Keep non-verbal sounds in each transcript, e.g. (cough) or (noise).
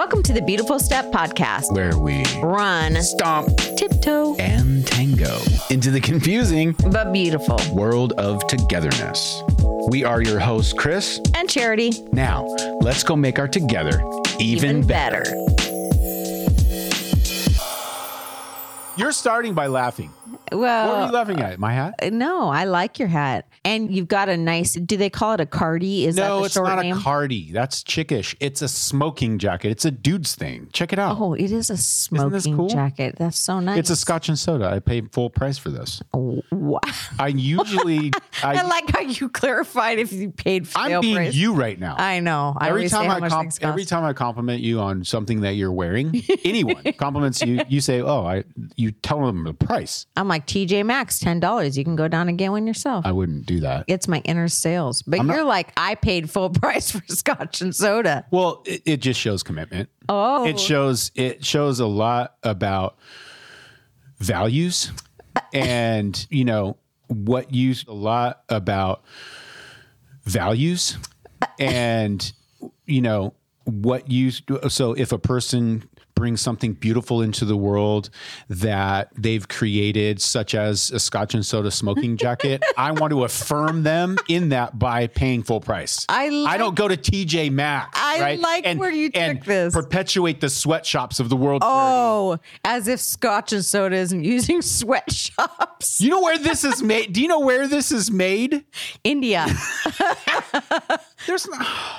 Welcome to the Beautiful Step Podcast. where we Run, stomp tiptoe, and tango into the confusing but beautiful. world of togetherness. We are your hosts, Kris. And charity, Now, let's go make our together even, better. You're starting by laughing. What are you laughing at? My hat? Uh, no, I like your hat. And you've got a nice, do they call it a cardi? Is that No, the it's short not name? a cardi. That's chickish. It's a smoking jacket. It's a dude's thing. Check it out. Oh, it is a smoking cool? jacket. That's so nice. It's a scotch and soda. I paid full price for this. Wow. I usually (laughs) I I, like how you clarified if you paid Full price. I'm being price. you right now. I know. I every time I comp- every time I compliment you on something that you're wearing, anyone (laughs) compliments you, you say, "Oh, I." You tell them the price. I'm like TJ Maxx, ten dollars. You can go down and get one yourself. I wouldn't do that. it's my inner sales, but not- you're like, I paid full (laughs) price for scotch and soda. Well, it, it just shows commitment. Oh, It shows it shows a lot about values, and you know what you a lot about values, and you know what you so if a person brings something beautiful into the world that they've created such as a scotch and soda smoking (laughs) jacket i want to affirm them in that by paying full price I like- i don't go to tj maxx I right? like and, where you and took this. perpetuate the sweatshops of the world oh, as if scotch and soda isn't using (laughs) sweatshops. you know where this is made do you know where this is made India. (laughs) there's not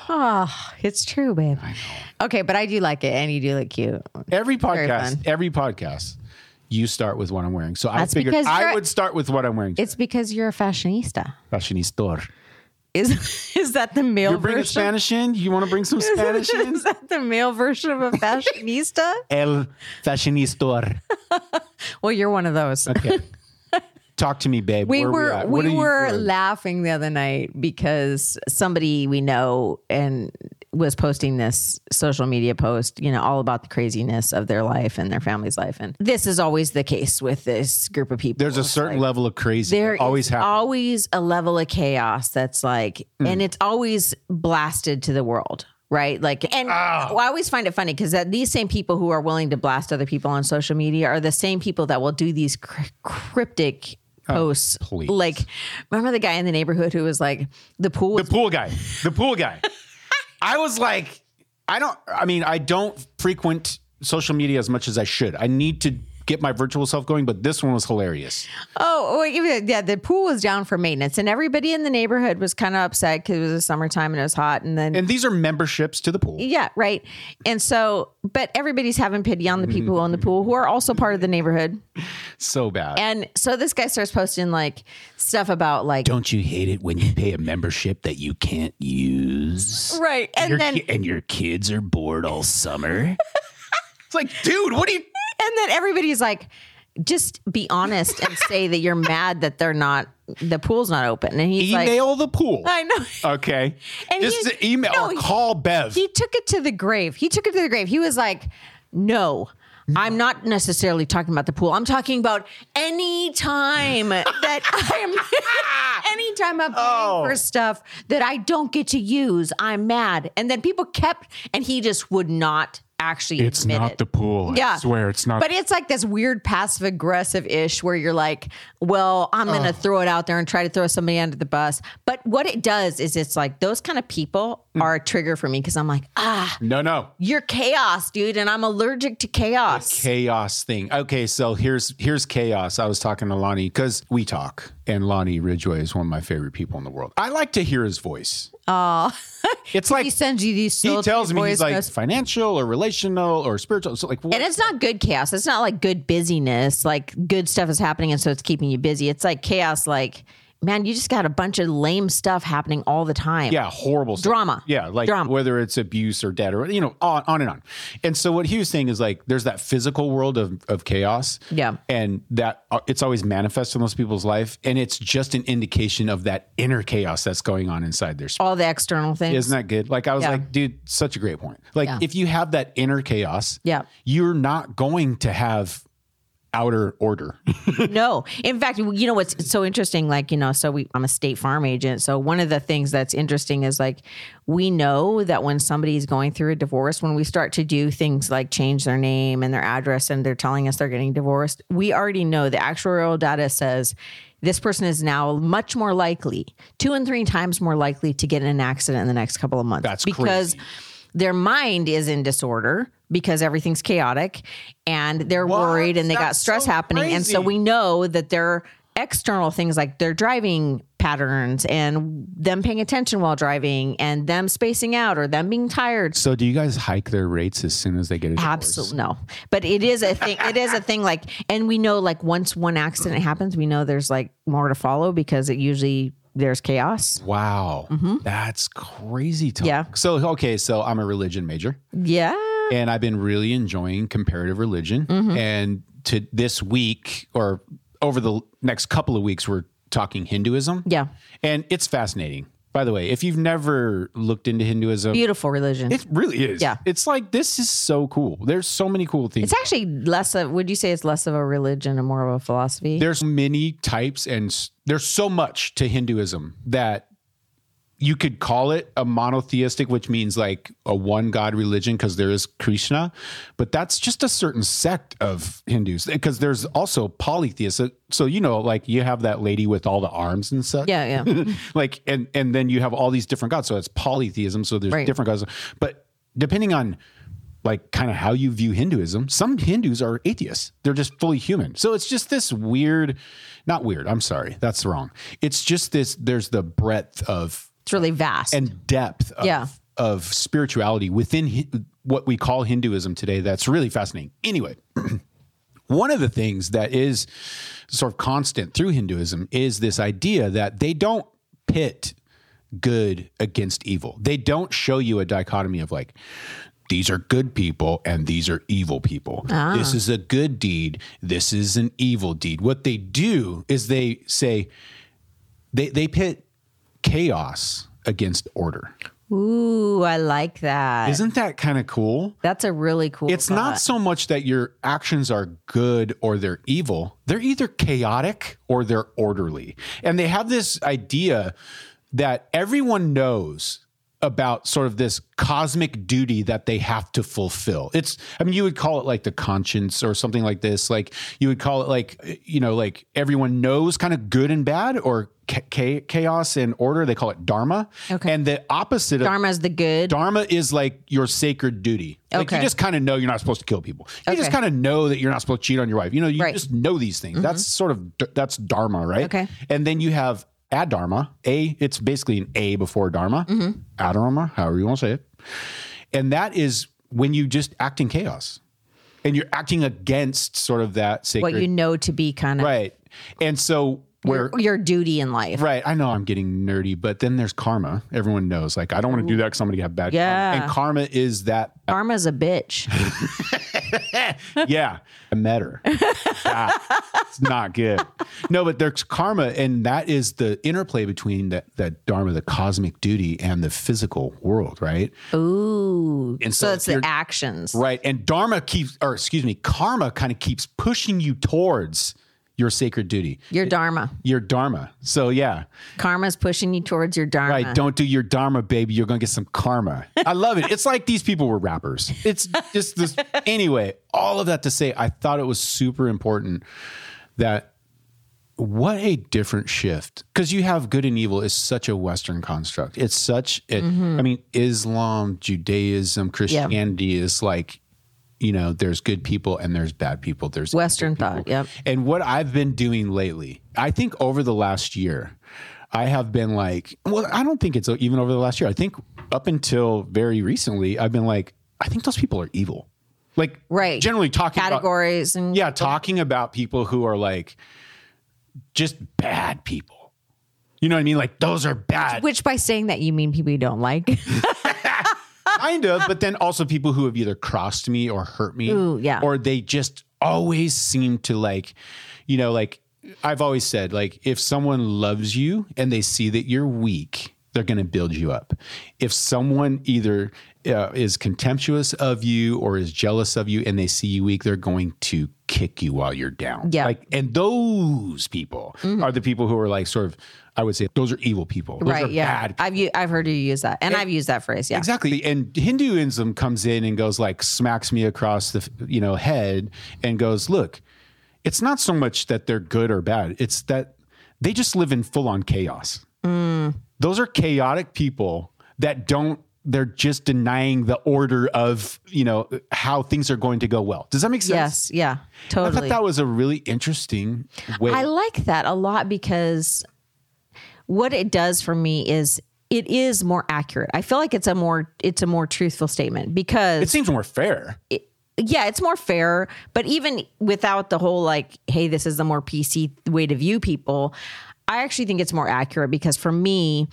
oh, (sighs) it's true, babe. Okay, but I do like it, and you do look cute. every podcast every podcast you start with what i'm wearing so That's i figured i would start with what i'm wearing It's because you're a fashionista. fashionista Is (laughs) is that the male You're bringing version? Spanish in? You want to bring some (laughs) Spanish in? Is that the male version of a (laughs) fashionista? El fashionistor. well, you're one of those. Okay. Talk to me, babe. We Where were we, you were doing? laughing the other night because somebody we know and was posting this social media post, you know, all about the craziness of their life and their family's life. And this is always the case with this group of people. There's a It's certain like- level of crazy. there always happens. always a level of chaos that's like mm. and it's always blasted to the world right like and well, i always find it funny because these same people who are willing to blast other people on social media are the same people that will do these cr- cryptic Oh, posts please. like remember the guy in the neighborhood who was like the pool was the pool guy. The pool guy. (laughs) I was like, I don't. I mean, I don't frequent social media as much as I should. I need to get my virtual self going, but this one was hilarious. Oh, yeah, the pool was down for maintenance, and everybody in the neighborhood was kind of upset because it was the summertime and it was hot. And then And these are memberships to the pool. Yeah, right. And so, but everybody's having pity on the mm-hmm. people who own the pool who are also part of the neighborhood. So bad. And so this guy starts posting like stuff about like don't you hate it when you pay a membership that you can't use? right, and your then and your kids are bored all summer. (laughs) it's like, dude, what do you? And then everybody's like, just be honest and (laughs) say that you're mad that they're not the pool's not open. And he's like, Email the pool. I know. Okay. And Just he- email no, or he- call Bev. He took it to the grave. He took it to the grave. He was like, no. I'm not necessarily talking about the pool. I'm talking about any time (laughs) that I'm (laughs) anytime I'm paying Oh. for stuff that I don't get to use, I'm mad. And then people kept and he just would not actually it's not the pool. Yeah. I swear it's not. But it's like this weird passive aggressive ish where you're like, well, I'm going to throw it out there and try to throw somebody under the bus. But what it does is it's like those kind of people Hmm. are a trigger for me because I'm like, ah, no, no. you're chaos, dude. And I'm allergic to chaos. chaos thing. Okay, so here's here's chaos. I was talking to Lonnie because we talk, and Lonnie Ridgway is one of my favorite people in the world. I like to hear his voice. Oh, It's (laughs) like he sends you these he tells me he's like financial or relational or spiritual. So like, what? And it's not good chaos. It's not like good busyness. Like good stuff is happening, and so it's keeping you busy. It's like chaos. Like man, you just got a bunch of lame stuff happening all the time. yeah, horrible stuff. Drama. Yeah, like Drama. whether it's abuse or debt or you know on, on and on. And so what he was saying is like there's that physical world of of chaos. Yeah. and that uh, it's always manifest in those people's life, and it's just an indication of that inner chaos that's going on inside their spirit. all the external things. Isn't that good? Like I was Yeah. like, dude, such a great point. Like Yeah. if you have that inner chaos, Yeah. you're not going to have outer order. (laughs) no. In fact, you know what's so interesting? Like, you know, so we, I'm a state farm agent. So one of the things that's interesting is like, we know that when somebody's going through a divorce, when we start to do things like change their name and their address and they're telling us they're getting divorced, we already know the actuarial data says this person is now much more likely, two and three times more likely to get in an accident in the next couple of months. That's because crazy. Their mind is in disorder because everything's chaotic and they're What? worried and they got stress so happening. And so we know that their external things like their driving patterns and them paying attention while driving and them spacing out or them being tired. So do you guys hike their rates as soon as they get a? Absolutely no, but it is a thing. It is a thing. Like, and we know like once one accident happens, we know there's like more to follow because it usually there's chaos. Wow. That's crazy talk. Mm-hmm. Yeah. So okay, so I'm a religion major. Yeah. and I've been really enjoying comparative religion. Mm-hmm. And to this week or over the next couple of weeks, we're talking Hinduism. Yeah. And it's fascinating. By the way, if you've never looked into Hinduism, Beautiful religion. it really is. Yeah. It's like this is so cool. There's so many cool things. It's actually less of, would you say it's less of a religion and more of a philosophy? there's many types and there's so much to Hinduism that you could call it a monotheistic, which means like a one God religion because there is Krishna, but that's just a certain sect of Hindus because there's also polytheists. So, so, you know, like you have that lady with all the arms and such. yeah, yeah. (laughs) like, and, and then you have all these different gods. So it's polytheism. So there's Right. different gods. But depending on like kind of how you view Hinduism, some Hindus are atheists. They're just fully human. So it's just this weird, not weird. I'm sorry. That's wrong. It's just this, there's the breadth of It's really vast. and depth of, Yeah. of spirituality within Hi- what we call Hinduism today that's really fascinating. Anyway, (clears throat) one of the things that is sort of constant through Hinduism is this idea that they don't pit good against evil. They don't show you a dichotomy of like, these are good people and these are evil people. Ah. This is a good deed. This is an evil deed. What they do is they say, they, they pit chaos against order. Ooh, I like that. Isn't that kind of cool? That's a really cool. It's not so much that your actions are good or they're evil. They're either chaotic or they're orderly. And they have this idea that everyone knows about sort of this cosmic duty that they have to fulfill. It's, I mean, you would call it like the conscience or something like this. Like you would call it like, you know, like everyone knows kind of good and bad or cha- chaos and order. They call it dharma. Okay. And the opposite of dharma is the good. Dharma is like your sacred duty. Like Okay. you just kind of know you're not supposed to kill people. You just kind of know that you're not supposed to cheat on your wife. You know, you Right. just know these things. Mm-hmm. That's sort of that's dharma, right? Okay. And then you have adharma. A, it's basically an A before dharma. Mm-hmm. Adharma, however you want to say it. And that is when you just act in chaos. And you're acting against sort of that sacred what you know to be kind of right. And so where your duty in life. Right. I know I'm getting nerdy, but then there's karma. Everyone knows. Like, I don't want to do that because I'm to have bad Yeah. karma. And karma is that. (laughs) Dharma's a bitch. (laughs) yeah. I met her. Ah, it's not good. No, but there's karma. And that is the interplay between that, that dharma, the cosmic duty, and the physical world, right? Ooh. And so, so it's the actions. Right. And dharma keeps, or excuse me, karma kind of keeps pushing you towards your sacred duty, Your dharma. your dharma. So, yeah. Karma's pushing you towards your dharma. Right. Don't do your dharma, baby. You're to get some karma. I love it. It's like these people were rappers. It's just this. Anyway, all of that to say, I thought it was super important that what a different shift because you have good and evil is such a Western construct. It's such, it, Mm-hmm. I mean, Islam, Judaism, Christianity is like, you know, there's good people and there's bad people. There's Western thought. Yep. And what I've been doing lately, I think over the last year, I have been like, well, I don't think it's even over the last year. I think up until very recently, I've been like, I think those people are evil. Like, Right. Generally talking about, Categories and yeah, talking about people who are like just bad people. You know what I mean? Like those are bad, Which by saying that you mean people you don't like. (laughs) kind of. But then also people who have either crossed me or hurt me, Ooh, yeah. or they just always seem to like, you know, like I've always said, like if someone loves you and they see that you're weak, they're going to build you up. If someone either uh, is contemptuous of you or is jealous of you and they see you weak, they're going to kick you while you're down. Yeah. Like, and those people are the people who are like sort of, I would say, those are evil people. Those right. Yeah. bad I've I've heard you use that, and I've used that phrase. Yeah. Exactly. And Hinduism comes in and goes like smacks me across the you know head and goes, "Look, it's not so much that they're good or bad. It's that they just live in full on chaos. Those are chaotic people that don't they're just denying the order of, you know, how things are going to go well. Does that make sense? Yes. Yeah. Totally. I thought that was a really interesting way. I like that a lot because what it does for me is it is more accurate. I feel like it's a more it's a more truthful statement because it seems more fair. yeah, it's more fair, but even without the whole like hey, this is the more PC way to view people, I actually think it's more accurate because for me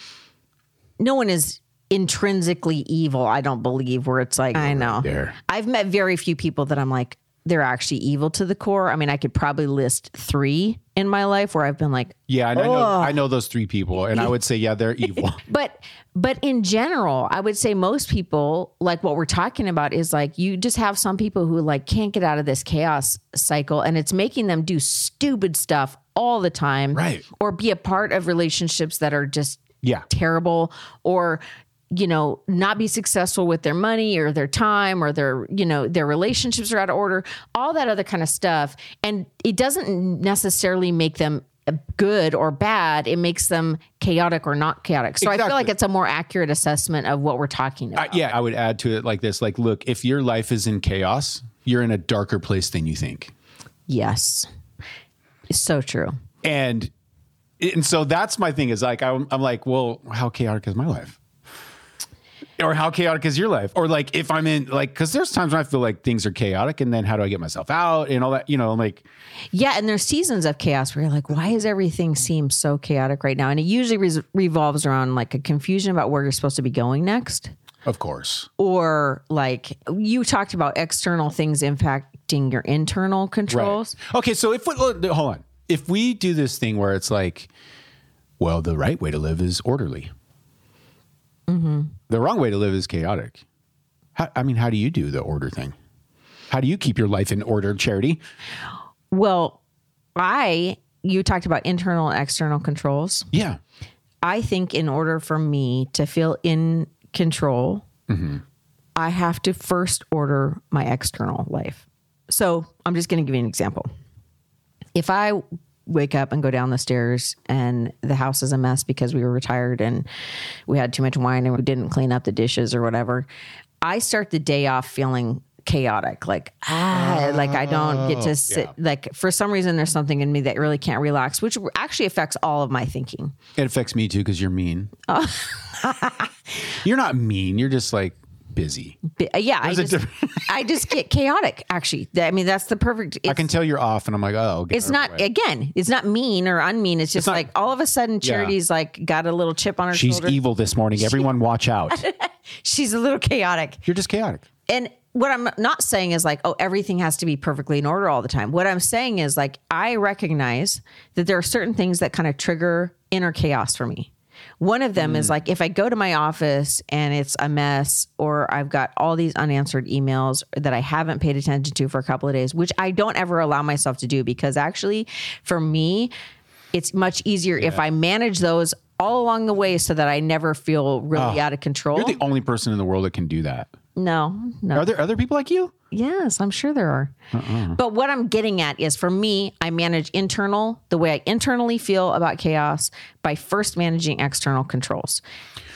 no one is intrinsically evil, I don't believe where it's like I know. there. I've met very few people that I'm like they're actually evil to the core. I mean, I could probably list 3 in my life where I've been like Yeah, and I know I know those three people and I would say yeah, they're evil. (laughs) but but in general i would say most people like what we're talking about is like you just have some people who like can't get out of this chaos cycle and it's making them do stupid stuff all the time Right. or be a part of relationships that are just yeah. terrible or you know not be successful with their money or their time or their you know their relationships are out of order all that other kind of stuff. And it doesn't necessarily make them good or bad. It makes them chaotic or not chaotic. So i feel like it's a more accurate assessment of what we're talking about. I, yeah, I would add to it like this: like, look, if your life is in chaos, you're in a darker place than you think, yes. It's so true. And and so that's my thing is like I'm, I'm like, well, how chaotic is my life? Or how chaotic is your life? Or like if I'm in like because there's times when I feel like things are chaotic, and then how do I get myself out and all that? You know, like Yeah, and there's seasons of chaos where you're like, why does everything seem so chaotic right now? And it usually res- revolves around like a confusion about where you're supposed to be going next. of course, or like you talked about external things impacting your internal controls. Okay, so if we, hold on, if we do this thing where it's like, well, the right way to live is orderly. The wrong way to live is chaotic. How, I mean, how do you do the order thing? How do you keep your life in order, Charity? Well, I you talked about internal and external controls. Yeah. I think in order for me to feel in control, mm-hmm. I have to first order my external life. So I'm just going to give you an example. If I wake up and go down the stairs and the house is a mess because we were retired and we had too much wine and we didn't clean up the dishes or whatever, I start the day off feeling chaotic like ah like i don't get to sit like for some reason there's something in me that really can't relax which actually affects all of my thinking It affects me too because you're mean. you're not mean. You're just like busy. But, uh, yeah, I There's just, (laughs) I just get chaotic. Actually, I mean that's the perfect. I can tell you're off, and I'm like, oh, it's not again. It's not mean or unmean. It's just not- like all of a sudden, Charity's like got a little chip on her She's shoulder. evil this morning. Everyone, watch out. (laughs) She's a little chaotic. You're just chaotic. And what I'm not saying is like, oh, everything has to be perfectly in order all the time. What I'm saying is like, I recognize that there are certain things that kind of trigger inner chaos for me. One of them is mm. like if I go to my office and it's a mess, or I've got all these unanswered emails that I haven't paid attention to for a couple of days, which I don't ever allow myself to do because actually, for me, it's much easier if I manage those all along the way so that I never feel really ah, out of control. You're the only person in the world that can do that. no, no. Are there other people like you? Yes, I'm sure there are. Uh-uh. But what I'm getting at is for me, I manage internal, the way I internally feel about chaos by first managing external controls.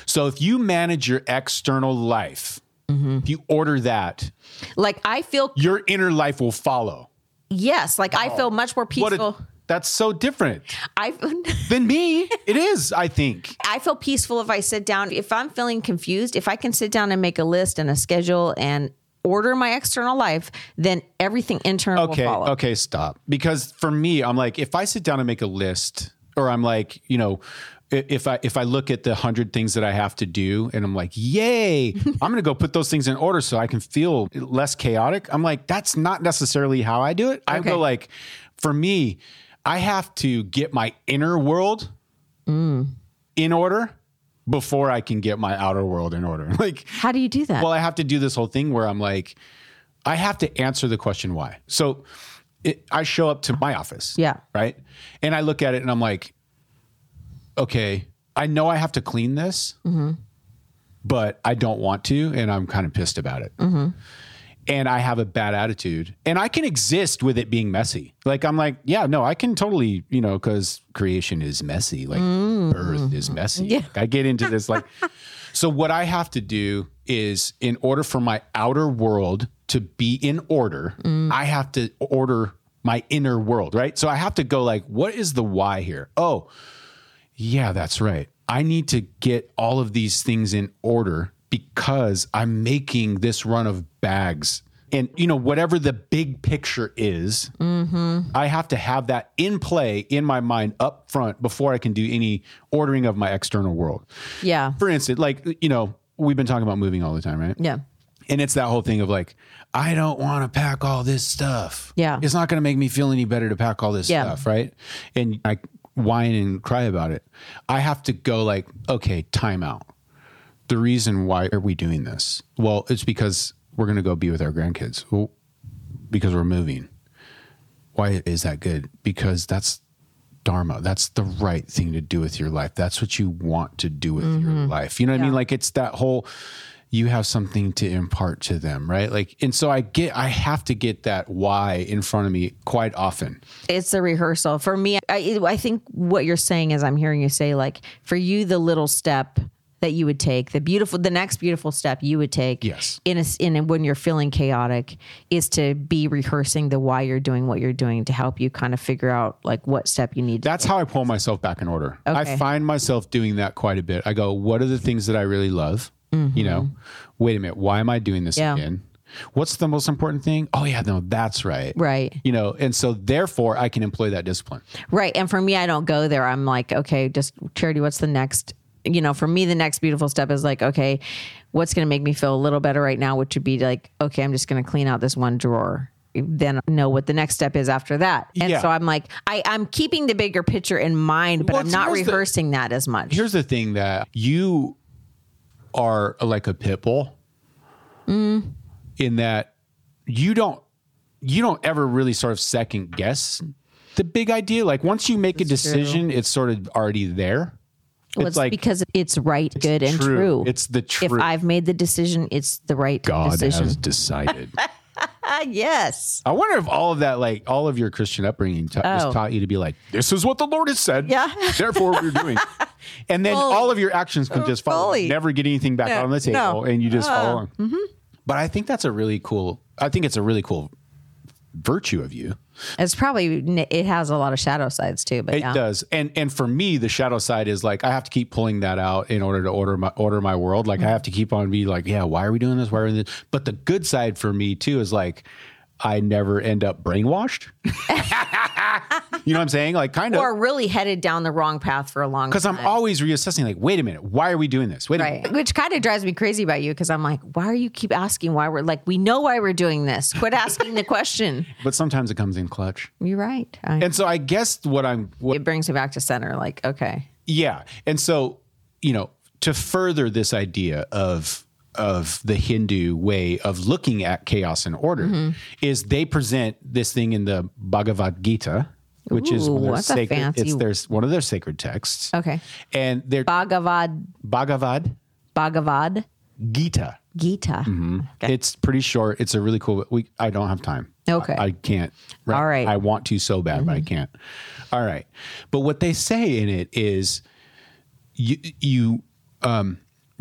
So if you manage your external life, mm-hmm. if you order that, Like I feel, your inner life will follow. yes, like I oh. feel much more Oh. Peaceful. a, that's so different I, (laughs) than me. It is, I think. I feel peaceful if I sit down. If I'm feeling confused, if I can sit down and make a list and a schedule and order my external life, then everything internal Okay, will follow. okay, stop. Because for me, I'm like, if I sit down and make a list, or I'm like, you know, if I if I look at the hundred things that I have to do, and I'm like, yay, (laughs) I'm gonna go put those things in order so I can feel less chaotic. I'm like, that's not necessarily how I do it. I Okay. go like, for me, I have to get my inner world Mm. in order before I can get my outer world in order. (laughs) Like, How do you do that? well, I have to do this whole thing where I'm like, I have to answer the question why. So it, I show up to my office. Yeah. Right. And I look at it and I'm like, okay, I know I have to clean this, mm-hmm. but I don't want to. And I'm kind of pissed about it. Mm-hmm. And I have a bad attitude. And I can exist with it being messy. Like, I'm like, yeah, no, I can totally, you know, because creation is messy. Like, mm. birth is messy. Yeah. Like, I get into this, like, (laughs) so what I have to do is in order for my outer world to be in order, mm. I have to order my inner world, right? So I have to go like, what is the why here? Oh, yeah, that's right. I need to get all of these things in order because I'm making this run of bags. And you know, whatever the big picture is, mm-hmm. I have to have that in play in my mind up front before I can do any ordering of my external world. yeah. For instance, like, you know, we've been talking about moving all the time, right? Yeah. And it's that whole thing of like, I don't want to pack all this stuff. Yeah. It's not going to make me feel any better to pack all this Yeah. stuff, right? And I whine and cry about it. I have to go like, okay, time out. The reason why are we doing this? Well, it's because we're going to go be with our grandkids. Well, because we're moving. Why is that good? Because that's dharma. That's the right thing to do with your life. That's what you want to do with your mm-hmm. life. You know what I mean? Like it's that whole you have something to impart to them, right? Like and so I get I have to get that why in front of me quite often. it's a rehearsal for me I, I think what you're saying is i'm hearing you say like for you the little step that you would take the beautiful the next beautiful step you would take Yes. in a, in a, when you're feeling chaotic is to be rehearsing the why you're doing what you're doing to help you kind of figure out like what step you need to That's how I pull myself back in order. Okay. I find myself doing that quite a bit. I go, what are the things that I really love? You know, mm-hmm. wait a minute, why am I doing this Yeah. again? What's the most important thing? Oh yeah, no, that's right. right You know, and so therefore I can employ that discipline. Right. And for me, I don't go there. I'm like, okay, just charity, what's the next? You know, for me, the next beautiful step is like, okay, what's going to make me feel a little better right now, which would be like, okay, I'm just going to clean out this one drawer. Then know what the next step is after that. And Yeah. so I'm like, I, I'm keeping the bigger picture in mind, but Well, I'm not here's the- rehearsing that as much. Here's the thing that you are like a pit bull mm. in that you don't you don't ever really sort of second guess the big idea. Like once you make a decision, it's sort of already there. Well, it's it's like because it's right, good, and true. It's the truth. if. I've made the decision, it's the right decision. God decision. has (laughs) decided. Yes. I wonder if all of that, like all of your Christian upbringing, ta- Oh. just taught you to be like, "This is what the Lord has said." Yeah. (laughs) Therefore, we're doing. And then all of your actions can just follow. Fully. Never get anything back Yeah. on the table, No. and you just Oh. follow along. Mm-hmm. But I think that's a really cool. I think it's a really cool virtue of you. It's probably, it has a lot of shadow sides too, but It yeah. does, and and for me, the shadow side is like I have to keep pulling that out in order to order my order my world. Like I mm. have to keep on be like, yeah, why are we doing this? Why are we doing this? But the good side for me too is like I never end up brainwashed. (laughs) you know what I'm saying? Like kind of or really headed down the wrong path for a long because. I'm always reassessing. Like, wait a minute, why are we doing this? Wait a minute. Right. Which kind of drives me crazy about you because I'm like, why are you keep asking why we're like, we know why we're doing this. Quit asking the question. (laughs) But sometimes it comes in clutch, You're right. I, and so I guess what I'm what it brings me back to center. Like, okay. Yeah. And so, you know, to further this idea of of the Hindu way of looking at chaos and order Mm-hmm. is they present this thing in the Bhagavad Gita, which is one of their sacred fancy- it's their one of their sacred texts. Okay. And they're Bhagavad, Bhagavad Bhagavad Gita. Gita. Mm-hmm. Okay. It's pretty short. It's a really cool. We I don't have time. Okay. I, I can't. All right. Mm-hmm. I want to so bad, but I can't. All right. But what they say in it is, you you um,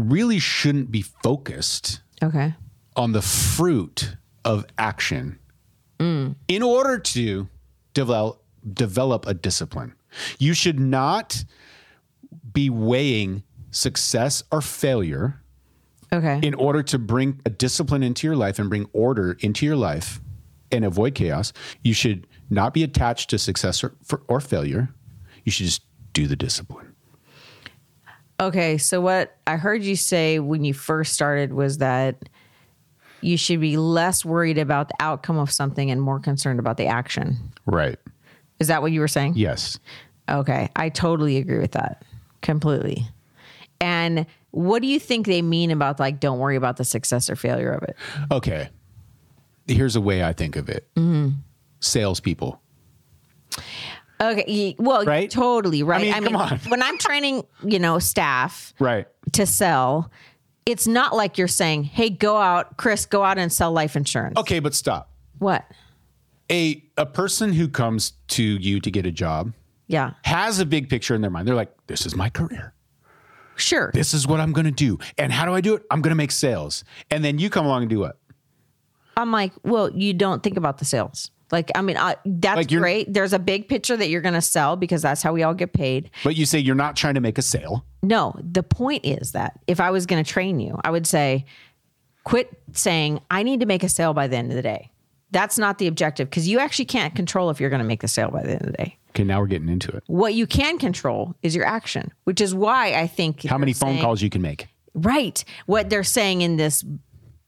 really shouldn't be focused Okay. on the fruit of action Mm. in order to develop develop a discipline. You should not be weighing success or failure Okay. in order to bring a discipline into your life and bring order into your life and avoid chaos, you should not be attached to success or, for, or failure. You should just do the discipline. Okay, so what I heard you say when you first started was that you should be less worried about the outcome of something and more concerned about the action. Right. Is that what you were saying? Yes. Okay, I totally agree with that completely. And what do you think they mean about like don't worry about the success or failure of it? Okay. Here's a way I think of it. Mm-hmm. Salespeople. Okay, well, Right? totally right. I mean, come on. when I'm training, you know, staff Right. to sell, it's not like you're saying, "Hey, go out, Kris, go out and sell life insurance." Okay, but stop. What? A a person who comes to you to get a job Yeah, has a big picture in their mind. They're like, this is my career. sure. This is what I'm going to do. And how do I do it? I'm going to make sales. And then you come along and do what? I'm like, well, you don't think about the sales. Like, I mean, I, that's Like great. There's a big picture that you're going to sell because that's how we all get paid. But you say you're not trying to make a sale. No, the point is that if I was going to train you, I would say, quit saying, I need to make a sale by the end of the day. That's not the objective because you actually can't control if you're going to make the sale by the end of the day. Okay, now we're getting into it. What you can control is your action, which is why I think How many phone saying- calls you can make? Right. What they're saying in this,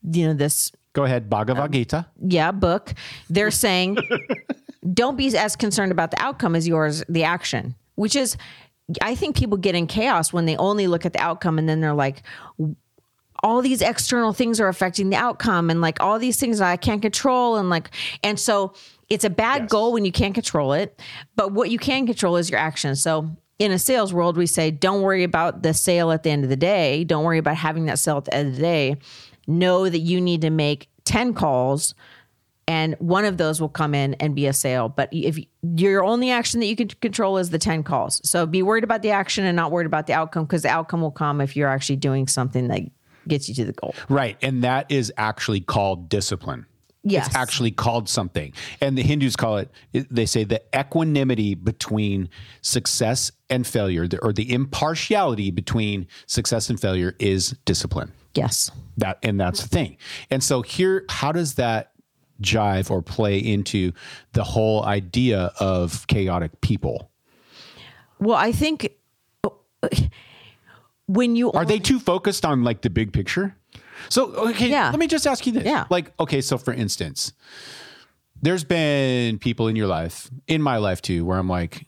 you know, this Go ahead, Bhagavad um, Gita. yeah book. They're saying (laughs) don't be as concerned about the outcome as yours the action which is i think people get in chaos when they only look at the outcome and then they're like all these external things are affecting the outcome and like all these things that i can't control and like and so it's a bad goal when you can't control it but what you can control is your action so in a sales world we say don't worry about the sale at the end of the day. Don't worry about having that sale at the end of the day know that you need to make 10 calls and one of those will come in and be a sale but if your only action that you can control is the 10 calls so be worried about the action and not worried about the outcome because the outcome will come if you're actually doing something that gets you to the goal Right. And that is actually called discipline. Yes. It's actually called something. And the Hindus call it, it- they say the equanimity between success and failure, or the impartiality between success and failure is discipline. Yes That and that's the thing. And so here, how does that jive or play into the whole idea of chaotic people? well i think uh, when you Are they too focused on like the big picture? So okay, Yeah. let me just ask you this. Yeah. Like, okay, so for instance, there's been people in your life, in my life too, where I'm like,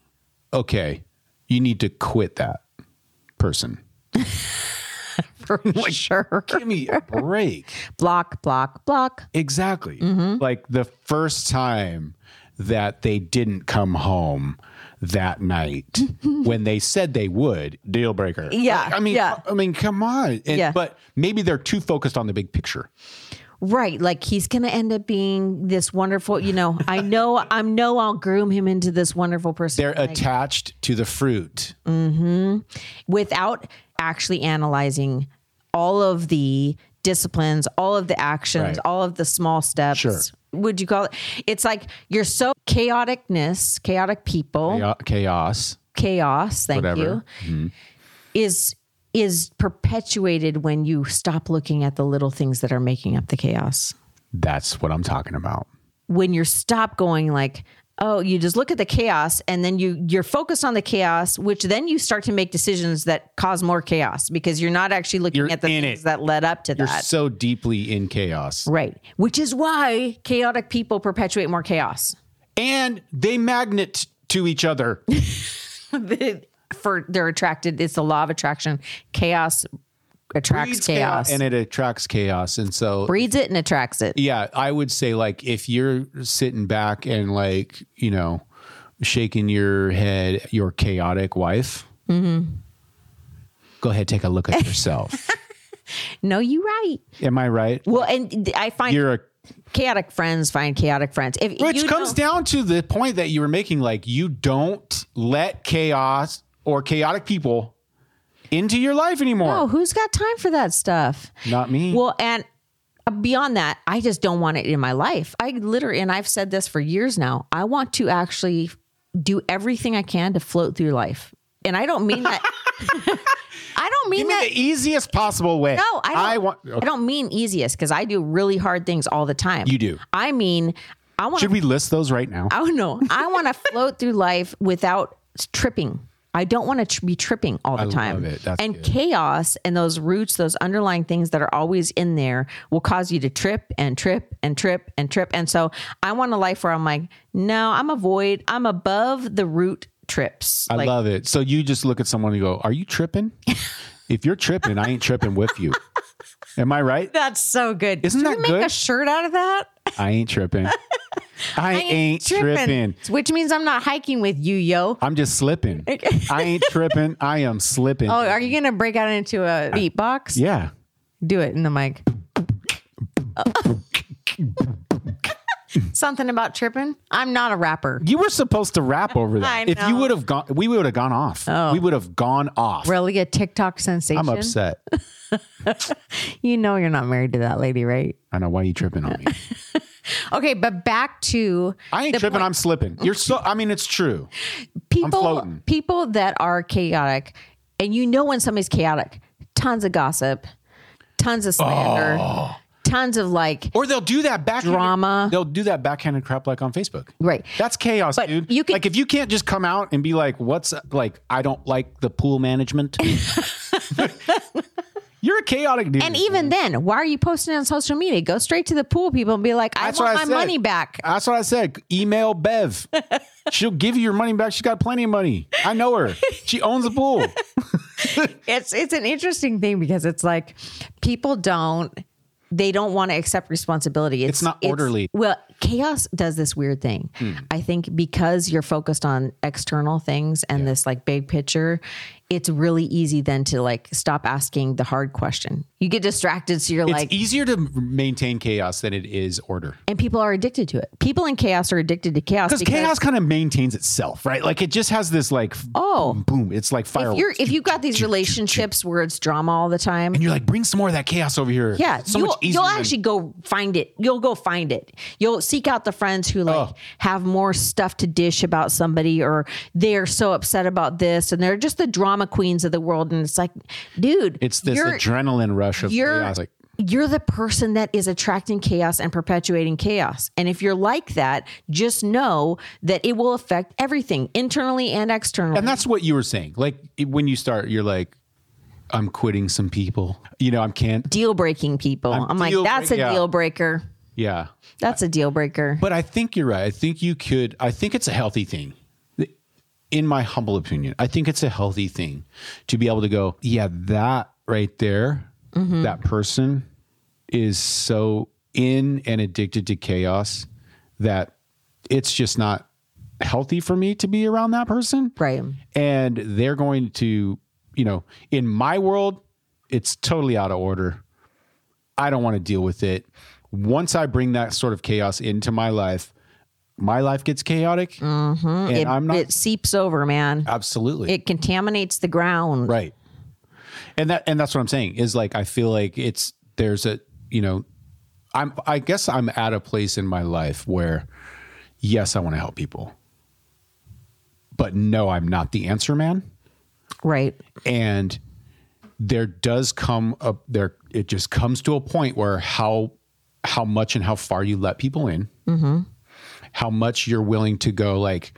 okay, you need to quit that person. (laughs) (laughs) for sure Give me a break. (laughs) block block block Exactly. Mm-hmm. Like the first time that they didn't come home that night (laughs) when they said they would, deal breaker. Yeah, Like, I mean, yeah. I mean, come on. And- Yeah. But maybe they're too focused on the big picture. Right. Like he's going to end up being this wonderful, you know, I know, I know I'll groom him into this wonderful person. They're attached to the fruit. Mhm. Without actually analyzing all of the disciplines, all of the actions, Right. all of the small steps. Sure. Would you call it? It's like you're so chaoticness, chaotic people, Chaos. chaos, thank Whatever. Mm-hmm. you, is is perpetuated when you stop looking at the little things that are making up the chaos. That's what I'm talking about. when you stop going like oh you just look at the chaos and then you you're focused on the chaos which then you start to make decisions that cause more chaos because you're not actually looking You're at the in things it. that led up to You're that so deeply in chaos. right which is why chaotic people perpetuate more chaos And they magnet to each other. (laughs) for they're attracted it's the law of attraction chaos attracts Breeds chaos, And it attracts chaos. And so breeds it and attracts it Yeah, I would say like if you're sitting back and like, you know, shaking your head, your chaotic wife, Mm-hmm. go ahead, take a look at yourself. (laughs) no you right Am I right? well and i find You're a, chaotic friends find chaotic friends if which comes down to the point that you were making. Like you don't let chaos or chaotic people into your life anymore. oh who's got time for that stuff Not me. Well, and uh, beyond that, I just don't want it in my life. I literally, and I've said this for years now, I want to actually do everything I can to float through life. And I don't mean that. (laughs) I don't mean Give me that. the easiest possible way. no, I don't. I want. I don't mean easiest because I do really hard things all the time. You do. I mean, I want. Should we list those right now? Oh don't. I want to float through life without tripping. I don't want to tr- be tripping all the I time. love it. That's and good. chaos and those roots, those underlying things that are always in there will cause you to trip and trip and trip and trip. And so I want a life where I'm like, no, I'm avoid, I'm above the root trips. I like, love it. So you just look at someone and go, "Are you tripping?" (laughs) If you're tripping, I ain't tripping with you. Am I right? That's so good. Isn't Should that we make good? a shirt out of that? I ain't tripping. (laughs) I, ain't, tripping. Which means I'm not hiking with you, yo. I'm just slipping. (laughs) I ain't tripping. I am slipping. Oh, are you gonna break out into a beatbox? yeah. Do it in the mic. (laughs) (clears throat) Something about tripping. I'm not a rapper. You were supposed to rap over that. If you know. would have gone, we would have gone off. Oh. We would have gone off. Really, a TikTok sensation. I'm upset. (laughs) You know you're not married to that lady, right? I know why you tripping on me. (laughs) Okay, but back to I ain't the tripping. point. I'm slipping. You're so. I mean, it's true. people. floating. People that are chaotic, and you know when somebody's chaotic. Tons of gossip, tons of slander, Oh. Tons of like Or they'll do that back Drama. They'll do that backhanded crap like on Facebook. Right. That's chaos, But dude. you can- like if you can't just come out and be like, "What's like? I don't like the pool management." (laughs) (laughs) You're a chaotic dude. And even then, why are you posting on social media? Go straight to the pool people and be like, I That's want what my said. money back. That's what I said. Email Bev. (laughs) She'll give you your money back. She's got plenty of money. I know her. She owns a pool. It's it's an interesting thing because it's like people don't they don't want to accept responsibility. It's, not orderly. Hmm. well, chaos does this weird thing. I think because you're focused on external things and this like big picture, it's really easy then to like stop asking the hard question. You get distracted, so you're like It's like, easier to maintain chaos than it is order. and people are addicted to it. People in chaos are addicted to chaos Because chaos kind of maintains itself, right? Like it just has this like Oh. boom, boom. It's like fireworks. if you're if you've got these relationships where it's drama all the time, and you're like, bring some more of that chaos over here. Yeah, so you'll, much easier. you'll than- actually go find it. You'll go find it. You'll seek out the friends who like Oh. have more stuff to dish about somebody, or they're so upset about this, and they're just the drama queens of the world. And it's like, dude, it's this adrenaline rush of you're chaos. Like, you're the person that is attracting chaos and perpetuating chaos. And if you're like that, just know that it will affect everything internally and externally. and that's what you were saying. Like when you start, you're like, I'm quitting some people. You know, I'm can't. deal breaking people. I'm, like, deal that's a yeah. deal breaker. Yeah. That's a deal breaker. But I think you're right. I think you could. I think it's a healthy thing. In my humble opinion, I think it's a healthy thing to be able to go, yeah, that right there, Mm-hmm. that person is so in and addicted to chaos that it's just not healthy for me to be around that person. Right. And they're going to, you know, in my world, it's totally out of order. I don't want to deal with it. Once I bring that sort of chaos into my life, my life gets chaotic. Mm-hmm. it, I'm not it seeps over, man. absolutely It contaminates the ground. right. And that and that's what I'm saying is like I feel like it's there's a you know I'm I guess I'm at a place in my life where yes, I want to help people. But no, I'm not the answer man. Right. and there does come up there it just comes to a point where how how much and how far you let people in how much you're willing to go like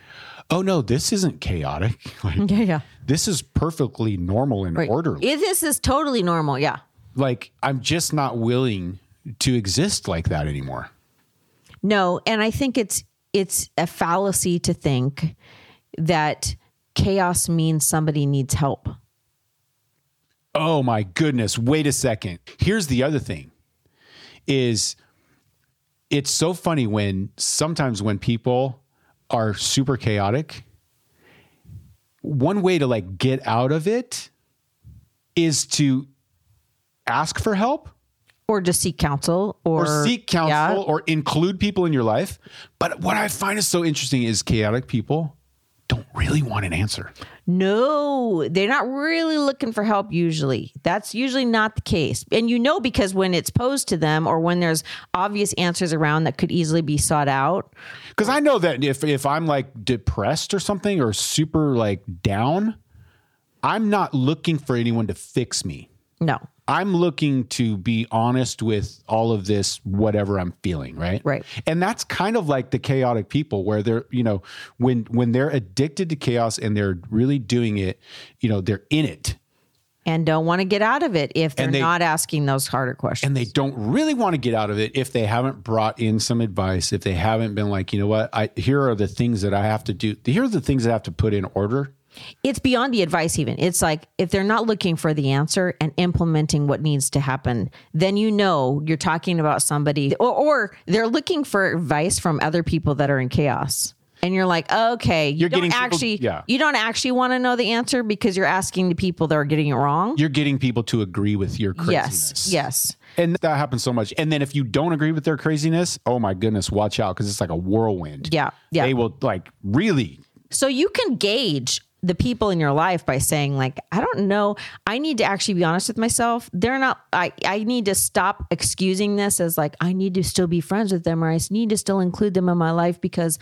oh no this isn't chaotic (laughs) like, Yeah, yeah. this is perfectly normal and Right. orderly If this is totally normal. Yeah. like i'm just not willing to exist like that anymore No, and I think it's it's a fallacy to think that chaos means somebody needs help. Oh my goodness. Wait a second. Here's the other thing is it's so funny when sometimes when people are super chaotic, one way to like get out of it is to ask for help Or just seek counsel or, or seek counsel Yeah. or include people in your life. But what I find is so interesting is chaotic people don't really want an answer. No, they're not really looking for help usually. That's usually not the case. And you know because when it's posed to them or when there's obvious answers around that could easily be sought out. Because I know that if if I'm like depressed or something or super like down, I'm not looking for anyone to fix me. No. I'm looking to be honest with all of this, whatever I'm feeling, right? Right. And that's kind of like the chaotic people where they're, you know, when when they're addicted to chaos and they're really doing it, you know, they're in it And don't want to get out of it if they're they- not asking those harder questions. and they don't really want to get out of it if they haven't brought in some advice, if they haven't been like, you know what, I here are the things that I have to do. Here are the things that I have to put in order. It's beyond the advice, even. It's like if they're not looking for the answer and implementing what needs to happen, then you know you're talking about somebody, or, or they're looking for advice from other people that are in chaos. And you're like, okay, you You're don't getting people- actually, yeah. you don't actually want to know the answer because you're asking the people that are getting it wrong. You're getting people to agree with your craziness. yes, yes. And that happens so much. And then if you don't agree with their craziness, oh my goodness, watch out because it's like a whirlwind. Yeah, yeah. They will like really. So you can gauge the people in your life by saying like I don't know I need to actually be honest with myself they're not I I need to stop excusing this as like I need to still be friends with them or I need to still include them in my life because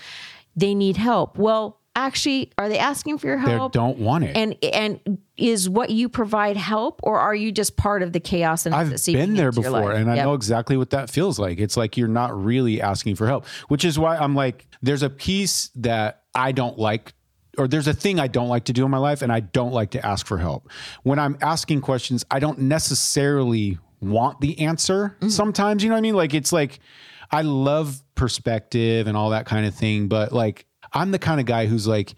they need help well actually are they asking for your help? They don't want it. and and is what you provide help or are you just part of the chaos and I've been there before and I Yep. know exactly what that feels like. It's like you're not really asking for help, which is why I'm like, there's a piece that I don't like, or there's a thing I don't like to do in my life, and I don't like to ask for help. When I'm asking questions, I don't necessarily want the answer Mm. sometimes. You know what I mean? Like, it's like, I love perspective and all that kind of thing, but like, I'm the kind of guy who's like,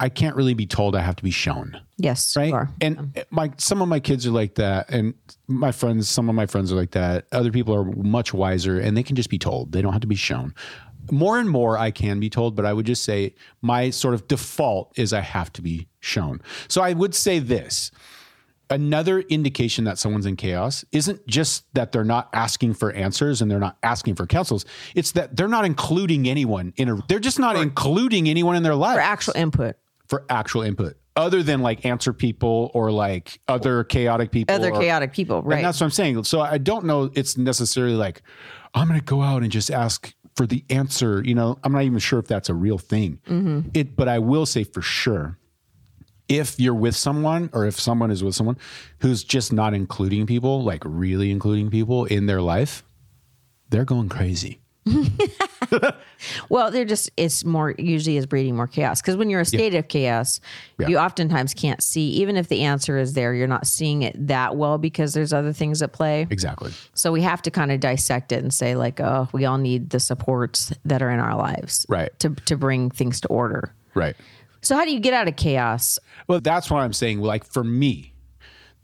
I can't really be told I have to be shown yes right and my some of my kids are like that and my friends some of my friends are like that other people are much wiser and they can just be told they don't have to be shown more and more i can be told but i would just say my sort of default is i have to be shown. So i would say this. Another indication that someone's in chaos isn't just that they're not asking for answers and they're not asking for counsels. It's that they're not including anyone in a they're just not including anyone in their life for actual input. For actual input. Other than like answer people or like other chaotic people other or- chaotic people right. and that's what i'm saying. So i don't know it's necessarily like i'm going to go out and just ask for the answer you know i'm not even sure if that's a real thing Mm-hmm. it but i will say for sure if you're with someone or if someone is with someone who's just not including people like really including people in their life they're going crazy (laughs) Well, they're just it's more usually is breeding more chaos because when you're a state of chaos, Yeah. you oftentimes can't see even if the answer is there, you're not seeing it that well because there's other things at play. exactly So we have to kind of dissect it and say like, oh, we all need the supports that are in our lives, Right. To to bring things to order. right So how do you get out of chaos? Well, that's what I'm saying. Like for me,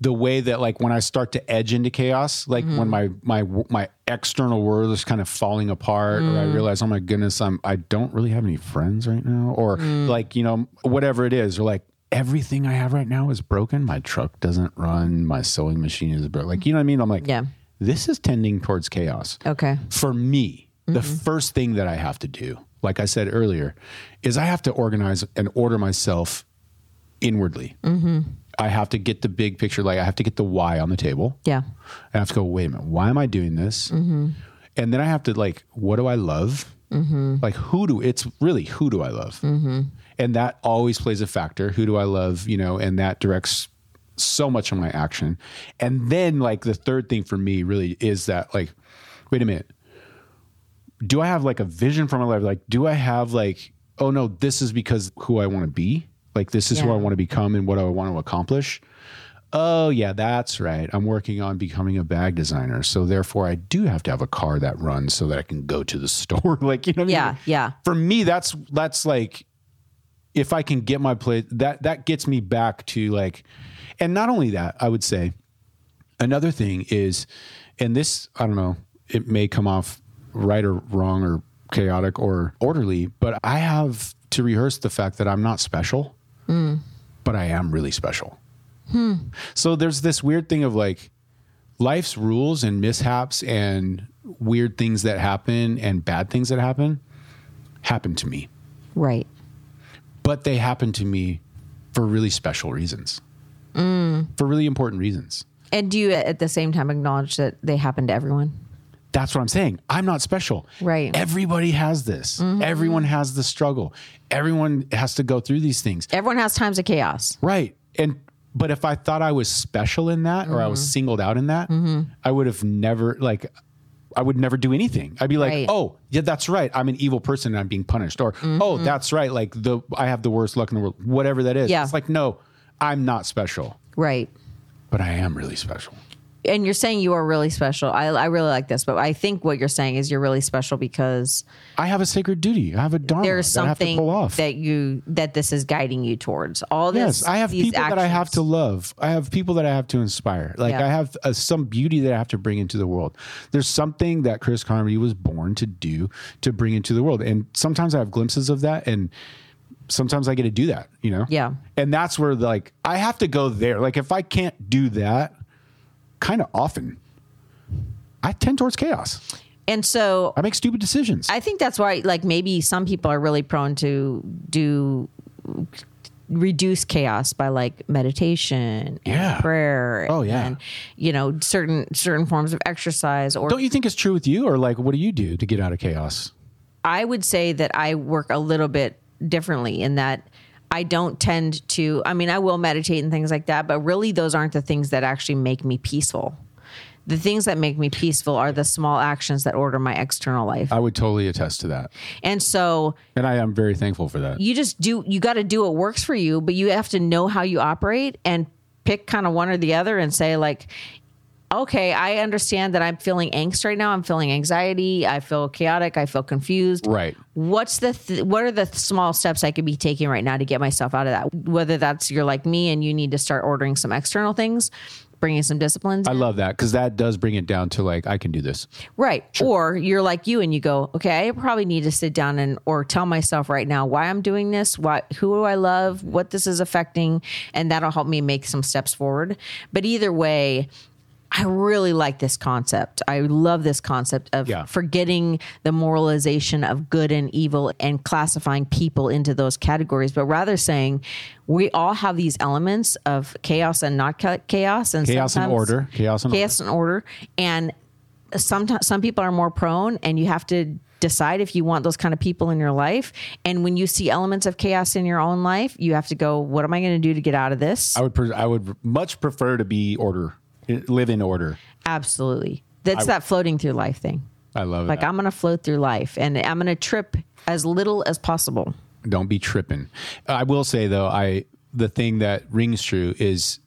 the way that like when I start to edge into chaos, like when mm-hmm. my my my external world is kind of falling apart, or I mm. realize, oh my goodness, I'm I don't really have any friends right now, or mm. like you know whatever it is, or like everything I have right now is broken. My truck doesn't run. My sewing machine is broken. Like you know what I mean? I'm like, Yeah. this is tending towards chaos Okay. for me, the mm-hmm. first thing that I have to do, like I said earlier, is I have to organize and order myself inwardly. Mm-hmm. I have to get the big picture. Like I have to get the why on the table. Yeah. I have to go, wait a minute, why am I doing this? Mm-hmm. And then I have to like, what do I love? Mm-hmm. Like who do it's really who do I love? Mm-hmm. And that always plays a factor. Who do I love? You know, and that directs so much of my action. And then like the third thing for me really is that like, wait a minute, do I have like a vision for my life? Like, do I have like, oh no, this is because who I want to be? Like this is who I want to become and what I want to accomplish. Oh yeah, that's right. I'm working on becoming a bag designer. So therefore I do have to have a car that runs so that I can go to the (laughs) store. like, you know what I Yeah. mean? Yeah. For me, that's that's like if I can get my place that that gets me back to like and not only that, I would say another thing is and this I don't know, it may come off right or wrong or chaotic or orderly, but I have to rehearse the fact that I'm not special, Mm. but I am really special. Hmm. So there's this weird thing of like life's rules and mishaps and weird things that happen and bad things that happen happen to me, Right. but they happen to me for really special reasons, mm. for really important reasons. And do you at the same time acknowledge that they happen to everyone? That's what I'm saying. I'm not special. Right. Everybody has this. Mm-hmm. Everyone has the struggle. Everyone has to go through these things. Everyone has times of chaos. Right. And but if I thought I was special in that or I was Mm-hmm. singled out in that, mm-hmm. I would have never like I would never do anything. I'd be like, Right. "Oh, yeah, that's right. I'm an evil person and I'm being punished." Or, mm-hmm. "Oh, that's right. Like the I have the worst luck in the world." Whatever that is. Yeah. It's like, "No, I'm not special, Right. but I am really special." And you're saying you are really special. I, I really like this, but I think what you're saying is you're really special because I have a sacred duty. I have a dharma there's that I have to something pull off. that you that this is guiding you towards. All this, Yes, I have people that I have to love. I have people that I have to inspire. Like Yeah. I have uh, some beauty that I have to bring into the world. There's something that Kris Carmody was born to do to bring into the world, and sometimes I have glimpses of that, and sometimes I get to do that. You know, Yeah. And that's where like I have to go there. Like if I can't do that, kind of often, I tend towards chaos. And so I make stupid decisions. I think that's why, like, maybe some people are really prone to do reduce chaos by like meditation, and Yeah. prayer, Oh, yeah. and you know certain certain forms of exercise. Or Don't you think it's true with you, or like what do you do to get out of chaos? I would say that I work a little bit differently in that I don't tend to. I mean, I will meditate and things like that, but really, those aren't the things that actually make me peaceful. The things that make me peaceful are the small actions that order my external life. I would totally attest to that, And so and I am very thankful for that. you just do you got to do what works for you but you have to know how you operate and pick kind of one or the other and say like okay i understand that i'm feeling angst right now i'm feeling anxiety i feel chaotic i feel confused Right. what's the th- what are the small steps i could be taking right now to get myself out of that whether that's you're like me and you need to start ordering some external things bringing some disciplines I love that because that does bring it down to like I can do this. Right. Or you're like you and you go, okay, I probably need to sit down and or tell myself right now why I'm doing this, why who do I love, what this is affecting, and that'll help me make some steps forward. But either way, I really like this concept. I love this concept of Yeah. forgetting the moralization of good and evil and classifying people into those categories, but rather saying we all have these elements of chaos and not chaos and Chaos and order. Chaos and chaos and order and sometimes some people are more prone and you have to decide if you want those kind of people in your life and when you see elements of chaos in your own life you have to go what am i going to do to get out of this I would pre- I would much prefer to be order, live in order. absolutely that's that floating through life thing I love it. like that. i'm going to float through life and i'm going to trip as little as possible Don't be tripping. I will say though, I the thing that rings true is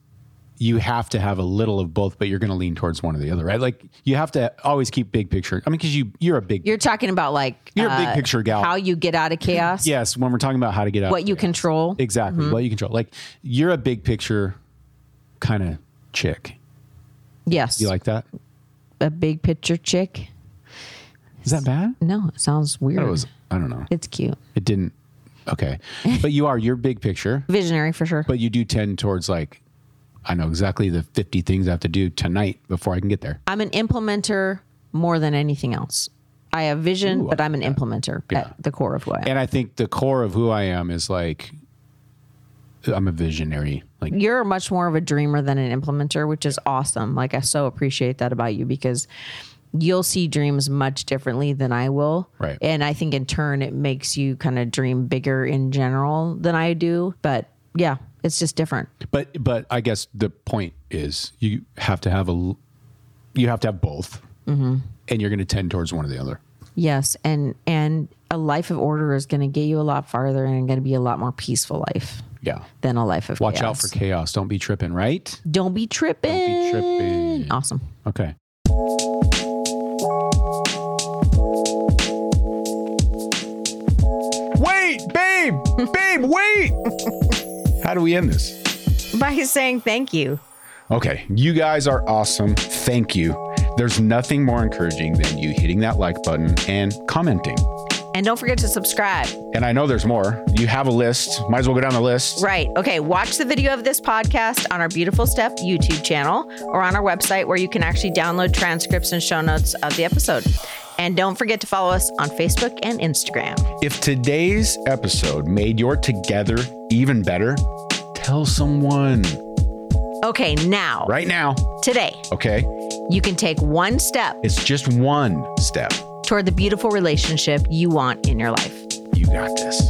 you have to have a little of both, but you're going to lean towards one or the other, right? Like you have to always keep big picture. I mean, because you you're a big you're talking about like You're a big uh, picture gal. how you get out of chaos (clears throat) yes. When we're talking about how to get out, what you control exactly what you control. Like you're a big picture kind of chick. Yes You like that? a big picture chick Is that bad? no it sounds weird That was I don't know. it's cute It didn't. Okay, (laughs) but you are you're big picture, visionary for sure but you do tend towards like I know exactly the 50 things I have to do tonight before I can get there. I'm an implementer more than anything else. I have vision, Ooh, but I'm an implementer at the core of who I am. And I think the core of who I am is like I'm a visionary. Like You're much more of a dreamer than an implementer, which is awesome. Like I so appreciate that about you because you'll see dreams much differently than I will. Right. And I think in turn it makes you kind of dream bigger in general than I do. But yeah, it's just different. but but I guess the point is you have to have a you have to have both. Mm-hmm. And you're going to tend towards one or the other. Yes. And and a life of order is going to get you a lot farther and going to be a lot more peaceful life Yeah. than a life of Watch chaos. out for chaos. Don't be tripping, right? Don't be tripping. Don't be tripping. Awesome. Okay. Wait, babe, (laughs) babe, wait. How do we end this? By saying thank you. Okay, you guys are awesome. Thank you. There's nothing more encouraging than you hitting that like button and commenting. And don't forget to subscribe. And I know there's more. You have a list. Might as well go down the list. Right. Okay. Watch the video of this podcast on our Beautiful Step YouTube channel or on our website where you can actually download transcripts and show notes of the episode. And don't forget to follow us on Facebook and Instagram. If today's episode made your together even better, tell someone Okay. Now, right now. today, Okay. you can take one step It's just one step toward the beautiful relationship you want in your life. You got this.